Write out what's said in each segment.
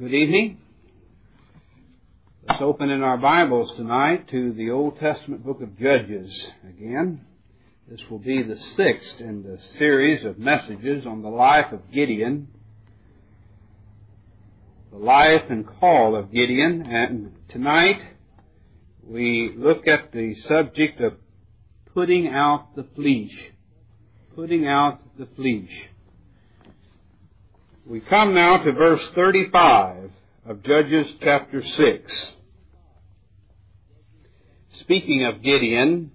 Good evening. Let's open in our Bibles tonight to the Old Testament book of Judges again. This will be the sixth in the series of messages on the life of Gideon, the life and call of Gideon, and tonight we look at the subject of putting out the fleece. Putting out the fleece. We come now to verse 35 of Judges chapter 6. Speaking of Gideon,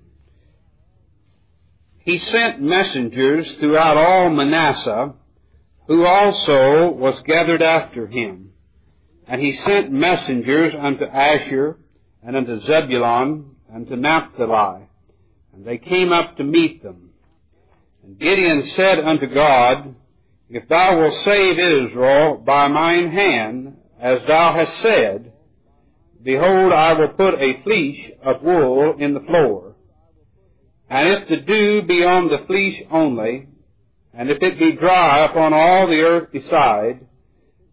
he sent messengers throughout all Manasseh, who also was gathered after him. And he sent messengers unto Asher, and unto Zebulun, and to Naphtali. And they came up to meet them. And Gideon said unto God, If thou wilt save Israel by mine hand, as thou hast said, behold, I will put a fleece of wool in the floor. And if the dew be on the fleece only, and if it be dry upon all the earth beside,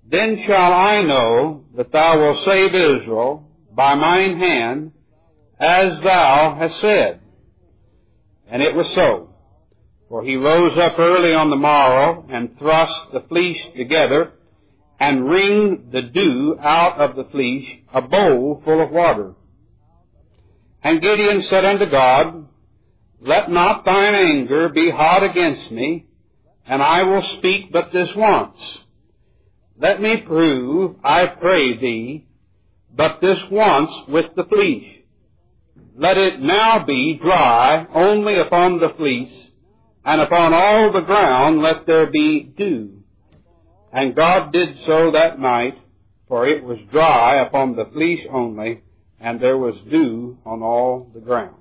then shall I know that thou wilt save Israel by mine hand, as thou hast said. And it was so. For he rose up early on the morrow, and thrust the fleece together, and wringed the dew out of the fleece, a bowl full of water. And Gideon said unto God, Let not thine anger be hot against me, and I will speak but this once. Let me prove, I pray thee, but this once with the fleece. Let it now be dry only upon the fleece, and upon all the ground let there be dew. And God did so that night, for it was dry upon the fleece only, and there was dew on all the ground.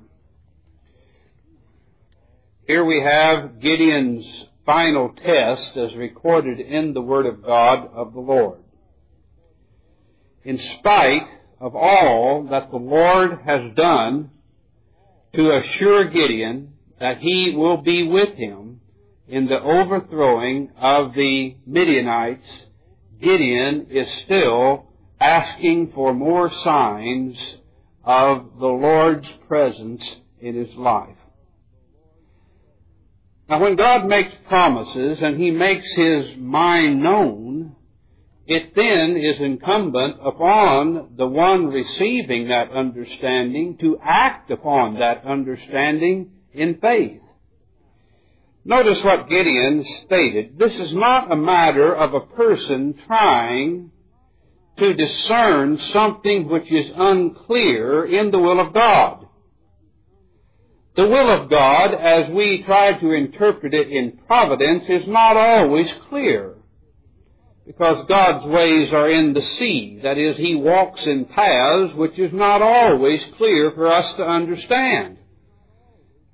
Here we have Gideon's final test as recorded in the Word of God of the Lord. In spite of all that the Lord has done to assure Gideon that he will be with him in the overthrowing of the Midianites, Gideon is still asking for more signs of the Lord's presence in his life. Now when God makes promises and He makes His mind known, it then is incumbent upon the one receiving that understanding to act upon that understanding in faith. Notice what Gideon stated. This is not a matter of a person trying to discern something which is unclear in the will of God. The will of God, as we try to interpret it in providence, is not always clear. Because God's ways are in the sea. That is, He walks in paths which is not always clear for us to understand.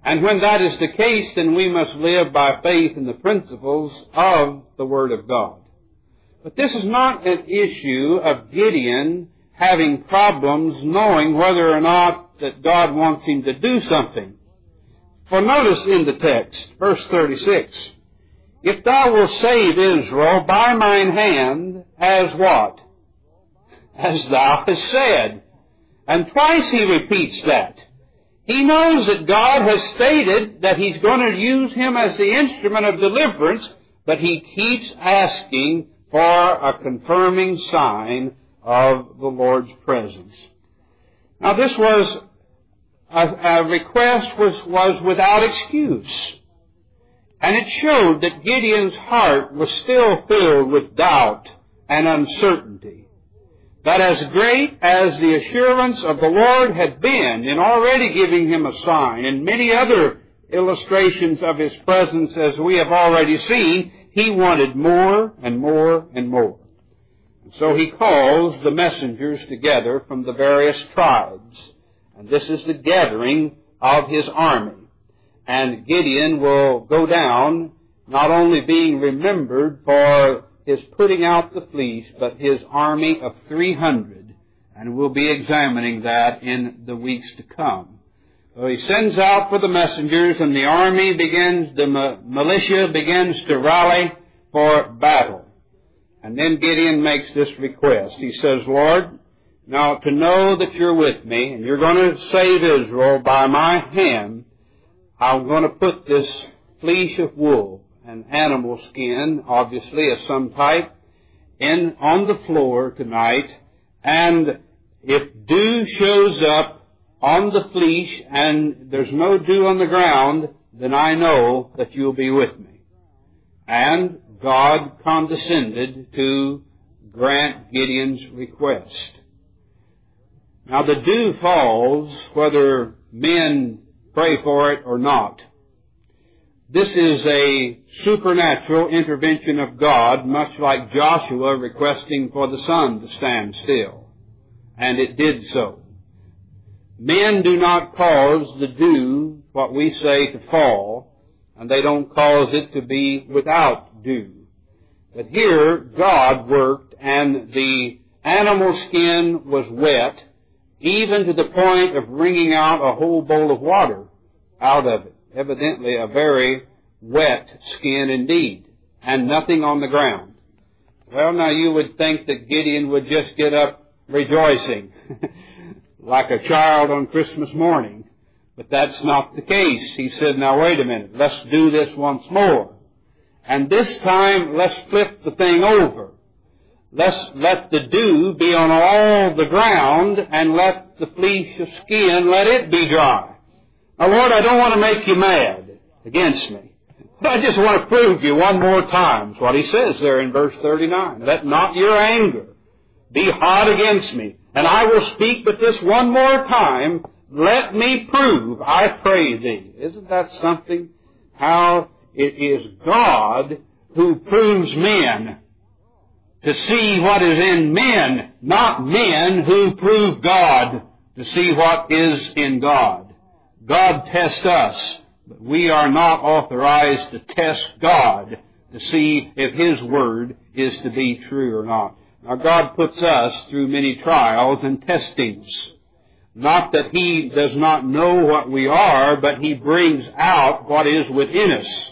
And when that is the case, then we must live by faith in the principles of the Word of God. But this is not an issue of Gideon having problems knowing whether or not that God wants him to do something. For notice in the text, verse 36, If thou wilt save Israel by mine hand, as what? As thou hast said. And twice he repeats that. He knows that God has stated that He's going to use him as the instrument of deliverance, but he keeps asking for a confirming sign of the Lord's presence. Now this was a, a request was, was without excuse. And it showed that Gideon's heart was still filled with doubt and uncertainty. That as great as the assurance of the Lord had been in already giving him a sign and many other illustrations of his presence as we have already seen, he wanted more and more and more. And so he calls the messengers together from the various tribes and this is the gathering of his army. And Gideon will go down, not only being remembered for his putting out the fleece, but his army of 300. And we'll be examining that in the weeks to come. So he sends out for the messengers and the army begins, the militia begins to rally for battle. And then Gideon makes this request. He says, Lord, now to know that you're with me and you're going to save Israel by my hand, I'm going to put this fleece of wool and animal skin, obviously of some type, in on the floor tonight. And if dew shows up on the fleece and there's no dew on the ground, then I know that you'll be with me. And God condescended to grant Gideon's request. Now the dew falls whether men pray for it or not. This is a supernatural intervention of God, much like Joshua requesting for the sun to stand still. And it did so. Men do not cause the dew, what we say, to fall, and they don't cause it to be without dew. But here, God worked, and the animal skin was wet, even to the point of wringing out a whole bowl of water out of it. Evidently a very wet skin indeed, and nothing on the ground. Well, now you would think that Gideon would just get up rejoicing, like a child on Christmas morning. But that's not the case. He said, now wait a minute, let's do this once more. And this time, let's flip the thing over. Let's let the dew be on all the ground and let the fleece of skin, let it be dry. Now Lord, I don't want to make you mad against me. But I just want to prove you one more time what he says there in verse 39. Let not your anger be hot against me. And I will speak but this one more time. Let me prove, I pray thee. Isn't that something? How it is God who proves men to see what is in men, not men who prove God to see what is in God. God tests us, but we are not authorized to test God to see if His Word is to be true or not. Now God puts us through many trials and testings. Not that He does not know what we are, but He brings out what is within us,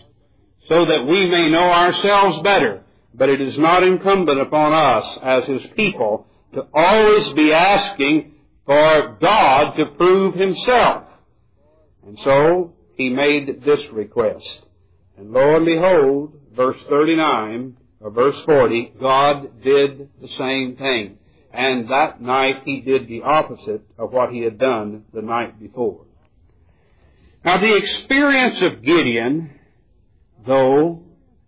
so that we may know ourselves better but it is not incumbent upon us as His people to always be asking for God to prove Himself. And so He made this request. And lo and behold, verse 39 or verse 40, God did the same thing. And that night He did the opposite of what He had done the night before. Now the experience of Gideon, though,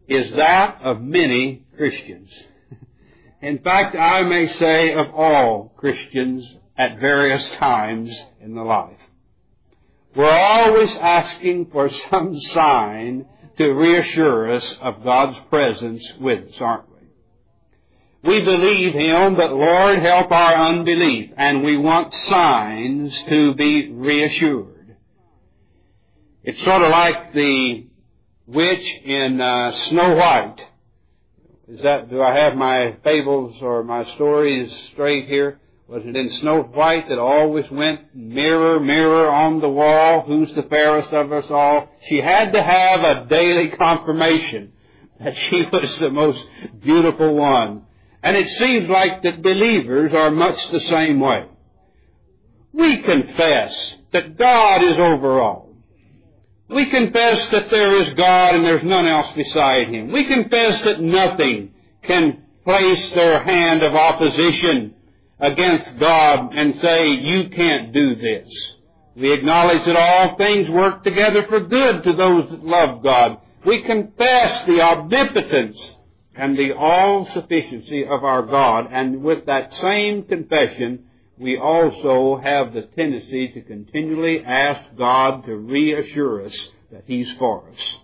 is that of many Christians. In fact, I may say of all Christians at various times in the life. We're always asking for some sign to reassure us of God's presence with us, aren't we? We believe Him, but Lord help our unbelief, and we want signs to be reassured. It's sort of like the witch in uh, Snow White. Is that, do I have my fables or my stories straight here? Was it in Snow White that always went mirror, mirror on the wall, who's the fairest of us all? She had to have a daily confirmation that she was the most beautiful one. And it seems like that believers are much the same way. We confess that God is over all. We confess that there is God and there's none else beside Him. We confess that nothing can place their hand of opposition against God and say, you can't do this. We acknowledge that all things work together for good to those that love God. We confess the omnipotence and the all-sufficiency of our God, and with that same confession, we also have the tendency to continually ask God to reassure us that He's for us.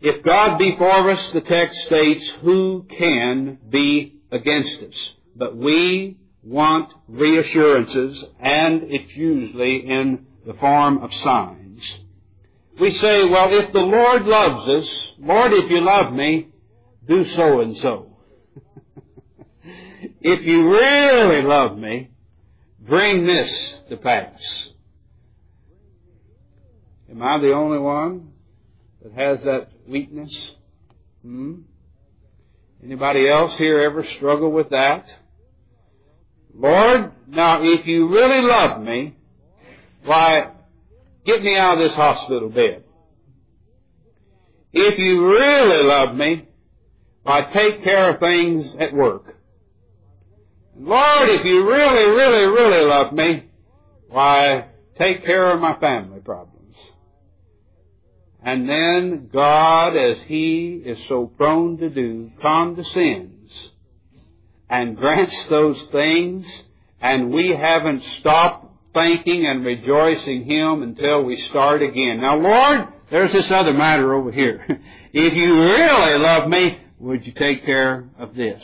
If God be for us, the text states, who can be against us? But we want reassurances, and it's usually in the form of signs. We say, well, if the Lord loves us, Lord, if you love me, do so and so. if you really love me, bring this to pass. Am I the only one that has that weakness? Hmm? Anybody else here ever struggle with that? Lord, now if you really love me, why, get me out of this hospital bed. If you really love me, why take care of things at work. Lord, if you really, really, really love me, why take care of my family problems. And then God, as He is so prone to do, condescends and grants those things, and we haven't stopped thanking and rejoicing Him until we start again. Now, Lord, there's this other matter over here. if you really love me, would you take care of this?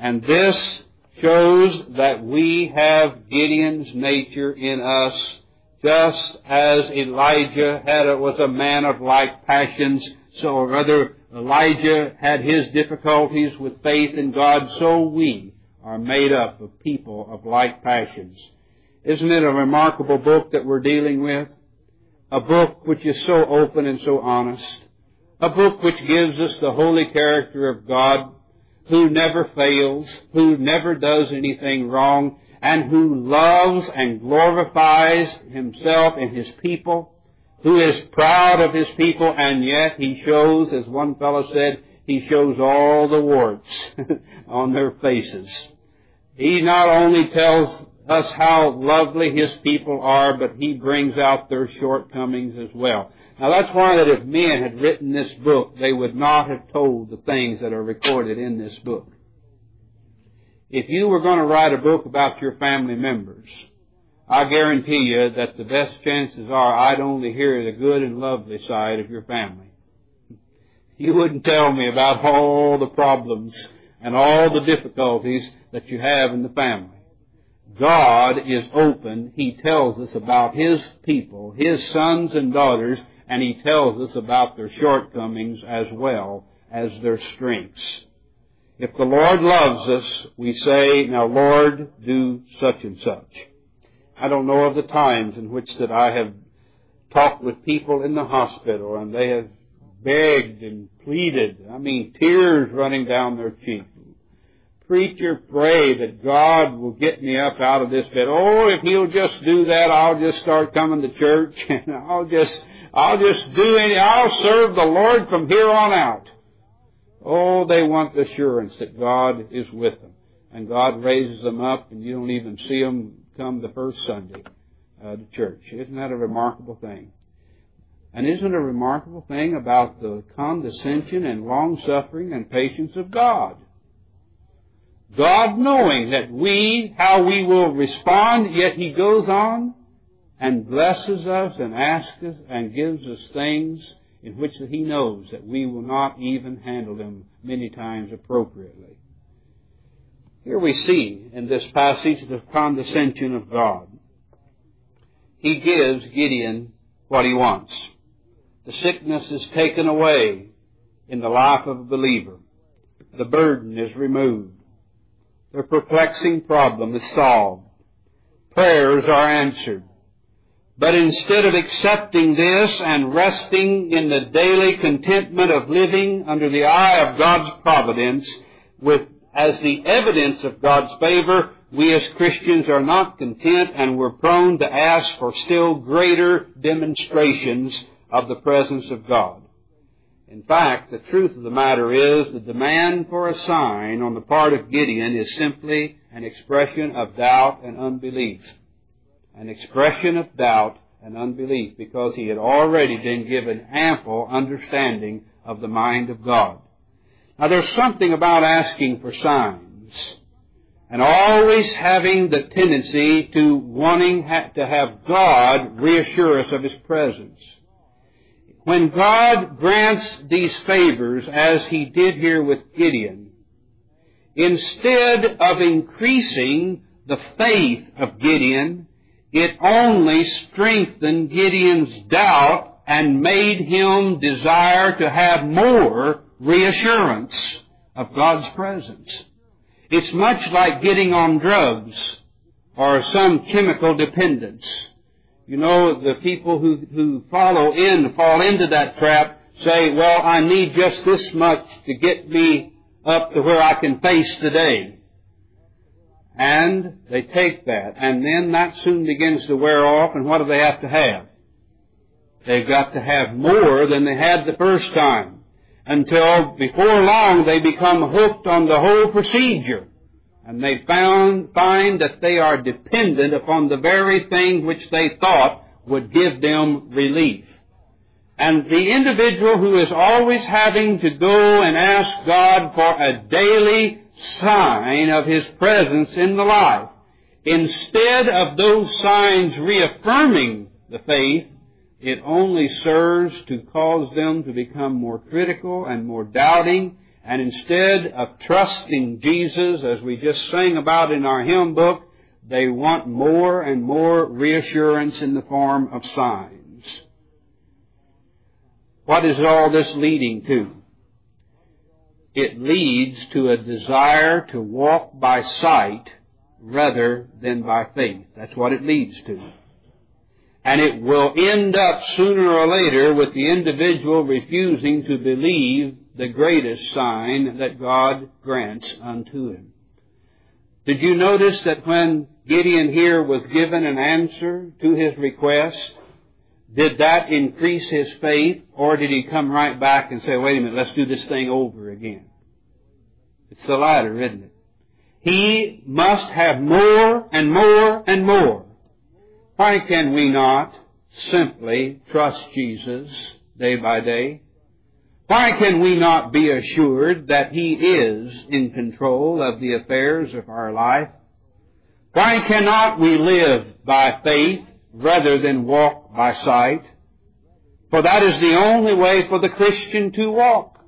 And this shows that we have Gideon's nature in us just as Elijah had a, was a man of like passions, so or rather Elijah had his difficulties with faith in God, so we are made up of people of like passions. Isn't it a remarkable book that we're dealing with? A book which is so open and so honest. A book which gives us the holy character of God, who never fails, who never does anything wrong, and who loves and glorifies himself and his people, who is proud of his people, and yet he shows, as one fellow said, he shows all the warts on their faces. He not only tells us how lovely his people are, but he brings out their shortcomings as well. Now that's why that if men had written this book, they would not have told the things that are recorded in this book. If you were going to write a book about your family members, I guarantee you that the best chances are I'd only hear the good and lovely side of your family. You wouldn't tell me about all the problems and all the difficulties that you have in the family. God is open. He tells us about His people, His sons and daughters, and He tells us about their shortcomings as well as their strengths. If the Lord loves us, we say, now Lord, do such and such. I don't know of the times in which that I have talked with people in the hospital and they have begged and pleaded. I mean, tears running down their cheeks. Preacher, pray that God will get me up out of this bed. Oh, if He'll just do that, I'll just start coming to church and I'll just, I'll just do any, I'll serve the Lord from here on out. Oh, they want the assurance that God is with them. And God raises them up and you don't even see them come the first Sunday uh, to church. Isn't that a remarkable thing? And isn't a remarkable thing about the condescension and long suffering and patience of God? God knowing that we, how we will respond, yet He goes on and blesses us and asks us and gives us things in which he knows that we will not even handle them many times appropriately. Here we see in this passage the condescension of God. He gives Gideon what he wants. The sickness is taken away in the life of a believer. The burden is removed. The perplexing problem is solved. Prayers are answered. But instead of accepting this and resting in the daily contentment of living under the eye of God's providence with as the evidence of God's favor, we as Christians are not content and we're prone to ask for still greater demonstrations of the presence of God. In fact, the truth of the matter is the demand for a sign on the part of Gideon is simply an expression of doubt and unbelief an expression of doubt and unbelief because he had already been given ample understanding of the mind of God. Now there's something about asking for signs and always having the tendency to wanting to have God reassure us of His presence. When God grants these favors, as He did here with Gideon, instead of increasing the faith of Gideon, it only strengthened Gideon's doubt and made him desire to have more reassurance of God's presence. It's much like getting on drugs or some chemical dependence. You know, the people who, who follow in, fall into that trap say, well, I need just this much to get me up to where I can face today. And they take that, and then that soon begins to wear off, and what do they have to have? They've got to have more than they had the first time. Until before long they become hooked on the whole procedure. And they found, find that they are dependent upon the very thing which they thought would give them relief. And the individual who is always having to go and ask God for a daily sign of His presence in the life, instead of those signs reaffirming the faith, it only serves to cause them to become more critical and more doubting, and instead of trusting Jesus, as we just sang about in our hymn book, they want more and more reassurance in the form of signs. What is all this leading to? It leads to a desire to walk by sight rather than by faith. That's what it leads to. And it will end up sooner or later with the individual refusing to believe the greatest sign that God grants unto him. Did you notice that when Gideon here was given an answer to his request, did that increase his faith, or did he come right back and say, wait a minute, let's do this thing over again? It's the latter, isn't it? He must have more and more and more. Why can we not simply trust Jesus day by day? Why can we not be assured that He is in control of the affairs of our life? Why cannot we live by faith rather than walk by sight. For that is the only way for the Christian to walk.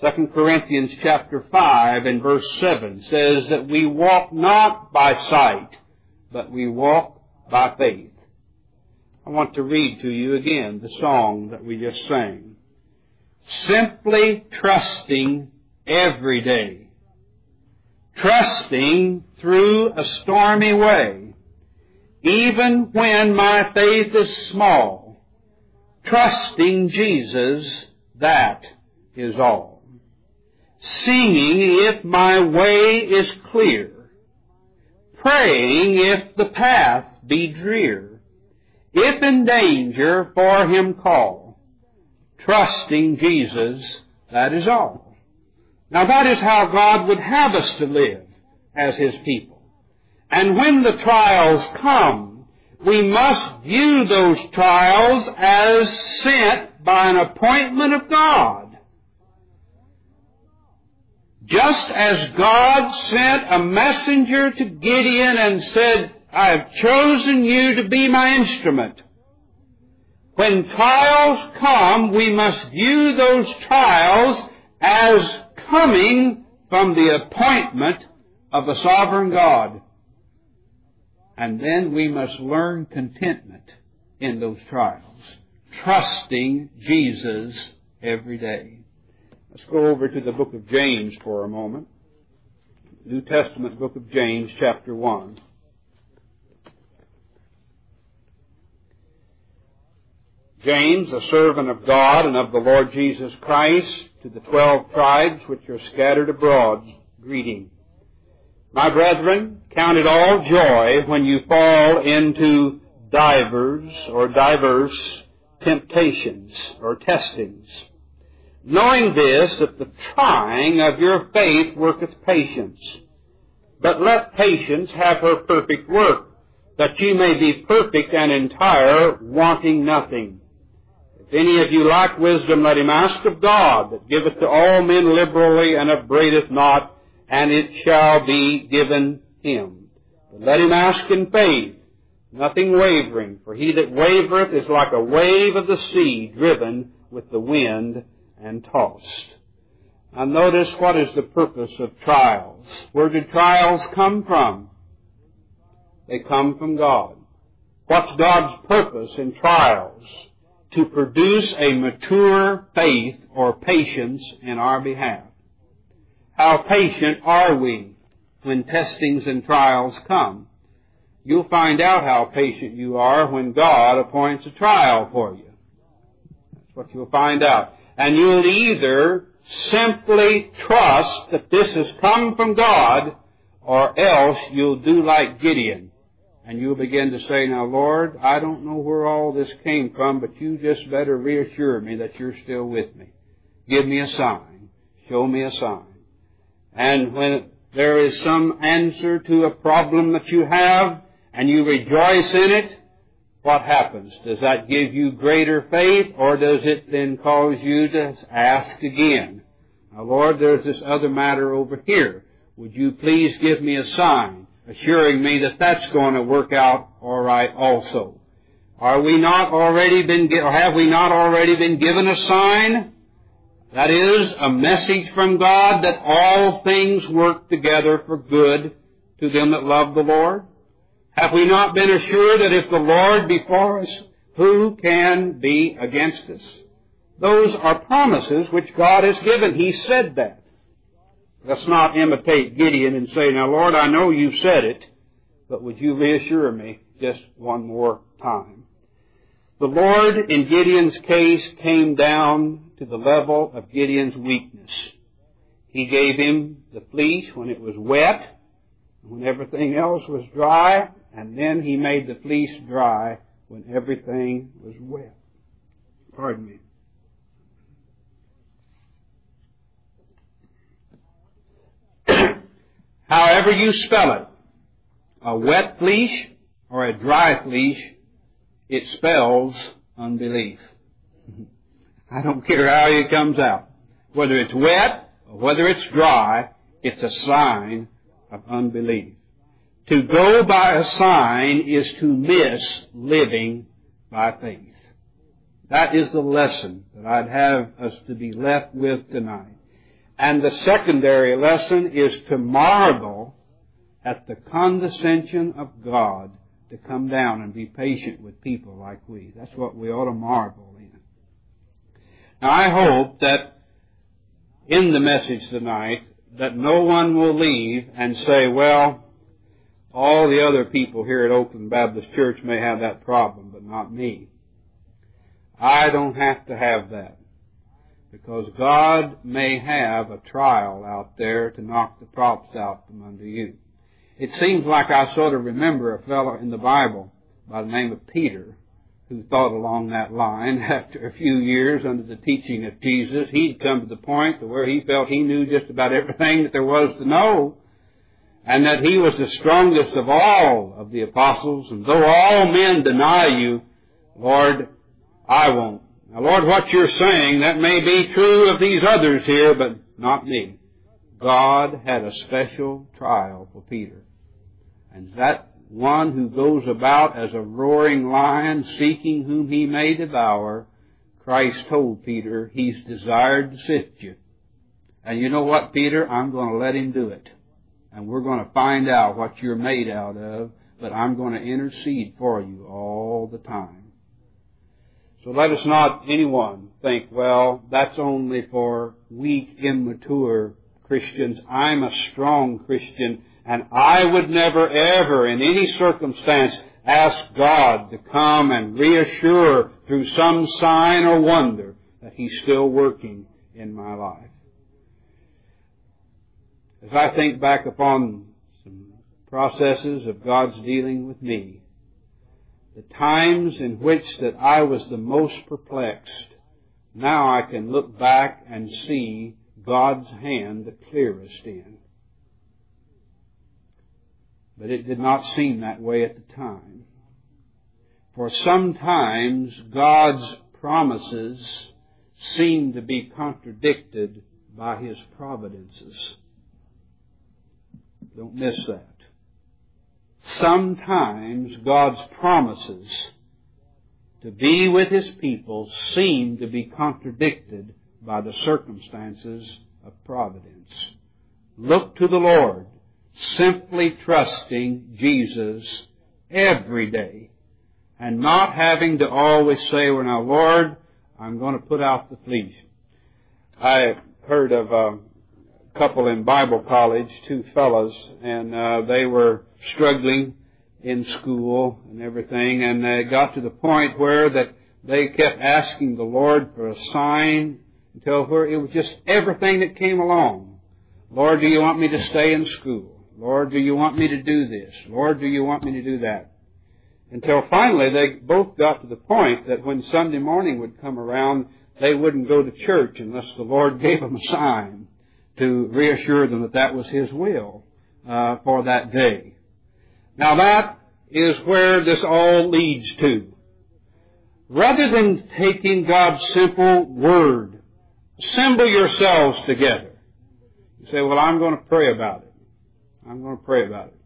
2 Corinthians chapter 5 and verse 7 says that we walk not by sight, but we walk by faith. I want to read to you again the song that we just sang. Simply trusting every day. Trusting through a stormy way even when my faith is small, trusting Jesus, that is all. Singing if my way is clear, praying if the path be drear, if in danger for him call, trusting Jesus, that is all. Now that is how God would have us to live as His people. And when the trials come, we must view those trials as sent by an appointment of God. Just as God sent a messenger to Gideon and said, I have chosen you to be my instrument. When trials come, we must view those trials as coming from the appointment of the sovereign God. And then we must learn contentment in those trials, trusting Jesus every day. Let's go over to the book of James for a moment. New Testament book of James, chapter 1. James, a servant of God and of the Lord Jesus Christ, to the twelve tribes which are scattered abroad, greeting. My brethren, count it all joy when you fall into divers or diverse temptations or testings, knowing this, that the trying of your faith worketh patience. But let patience have her perfect work, that ye may be perfect and entire, wanting nothing. If any of you lack wisdom, let him ask of God, that giveth to all men liberally and upbraideth not, and it shall be given him. But let him ask in faith, nothing wavering, for he that wavereth is like a wave of the sea driven with the wind and tossed. Now notice what is the purpose of trials. Where do trials come from? They come from God. What's God's purpose in trials? To produce a mature faith or patience in our behalf. How patient are we when testings and trials come? You'll find out how patient you are when God appoints a trial for you. That's what you'll find out. And you'll either Simply trust that this has come from God, or else you'll do like Gideon. And you'll begin to say, now Lord, I don't know where all this came from, but you just better reassure me that you're still with me. Give me a sign. Show me a sign. And when there is some answer to a problem that you have, and you rejoice in it, what happens? Does that give you greater faith, or does it then cause you to ask again? Now Lord, there's this other matter over here. Would you please give me a sign, assuring me that that's going to work out alright also? Are we not already been, or have we not already been given a sign? That is, a message from God that all things work together for good to them that love the Lord? Have we not been assured that if the Lord be for us, who can be against us? Those are promises which God has given. He said that. Let's not imitate Gideon and say, now Lord, I know you've said it, but would you reassure me just one more time? The Lord, in Gideon's case, came down to the level of Gideon's weakness. He gave him the fleece when it was wet, when everything else was dry, and then he made the fleece dry when everything was wet. Pardon me. However you spell it, a wet fleece or a dry fleece, it spells unbelief. I don't care how it comes out. Whether it's wet or whether it's dry, it's a sign of unbelief. To go by a sign is to miss living by faith. That is the lesson that I'd have us to be left with tonight. And the secondary lesson is to marvel at the condescension of God to come down and be patient with people like we. That's what we ought to marvel in. Now I hope that in the message tonight that no one will leave and say, well, all the other people here at Oakland Baptist Church may have that problem, but not me. I don't have to have that. Because God may have a trial out there to knock the props out from under you. It seems like I sort of remember a fellow in the Bible by the name of Peter who thought along that line. After a few years under the teaching of Jesus, he'd come to the point to where he felt he knew just about everything that there was to know, and that he was the strongest of all of the apostles, and though all men deny you, Lord, I won't. Now Lord, what you're saying, that may be true of these others here, but not me. God had a special trial for Peter. And that one who goes about as a roaring lion seeking whom he may devour, Christ told Peter, he's desired to sift you. And you know what, Peter? I'm going to let him do it. And we're going to find out what you're made out of, but I'm going to intercede for you all the time. So let us not anyone think, well, that's only for weak, immature Christians. I'm a strong Christian and I would never ever in any circumstance ask God to come and reassure through some sign or wonder that He's still working in my life. As I think back upon some processes of God's dealing with me, the times in which that I was the most perplexed, now I can look back and see God's hand the clearest in. But it did not seem that way at the time. For sometimes God's promises seem to be contradicted by His providences. Don't miss that. Sometimes God's promises to be with His people seem to be contradicted by the circumstances of providence. Look to the Lord simply trusting Jesus every day and not having to always say, well now Lord, I'm going to put out the fleece. I heard of a couple in Bible college, two fellows, and uh, they were struggling in school and everything, and they got to the point where that they kept asking the Lord for a sign until where it was just everything that came along. Lord, do you want me to stay in school? Lord, do you want me to do this? Lord, do you want me to do that? Until finally they both got to the point that when Sunday morning would come around, they wouldn't go to church unless the Lord gave them a sign to reassure them that that was His will uh, for that day. Now that is where this all leads to. Rather than taking God's simple word, assemble yourselves together. You say, well, I'm going to pray about it. I'm going to pray about it.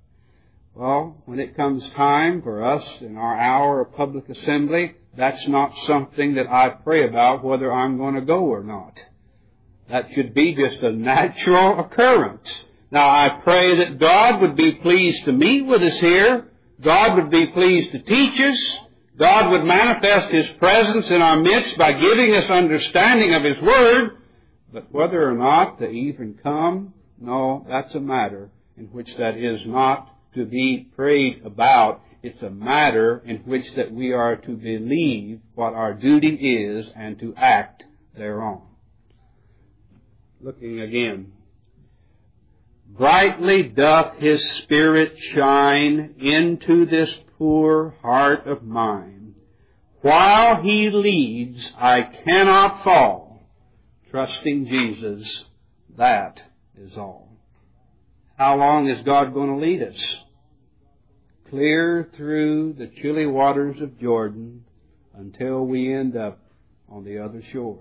Well, when it comes time for us in our hour of public assembly, that's not something that I pray about whether I'm going to go or not. That should be just a natural occurrence. Now I pray that God would be pleased to meet with us here. God would be pleased to teach us. God would manifest His presence in our midst by giving us understanding of His Word. But whether or not to even come, no, that's a matter in which that is not to be prayed about. It's a matter in which that we are to believe what our duty is and to act thereon. Looking again. Brightly doth his spirit shine into this poor heart of mine. While he leads, I cannot fall. Trusting Jesus, that is all. How long is God going to lead us? Clear through the chilly waters of Jordan until we end up on the other shore.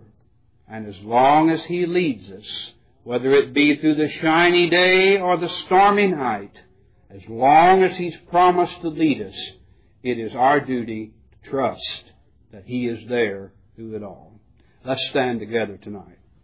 And as long as He leads us, whether it be through the shiny day or the stormy night, as long as He's promised to lead us, it is our duty to trust that He is there through it all. Let's stand together tonight.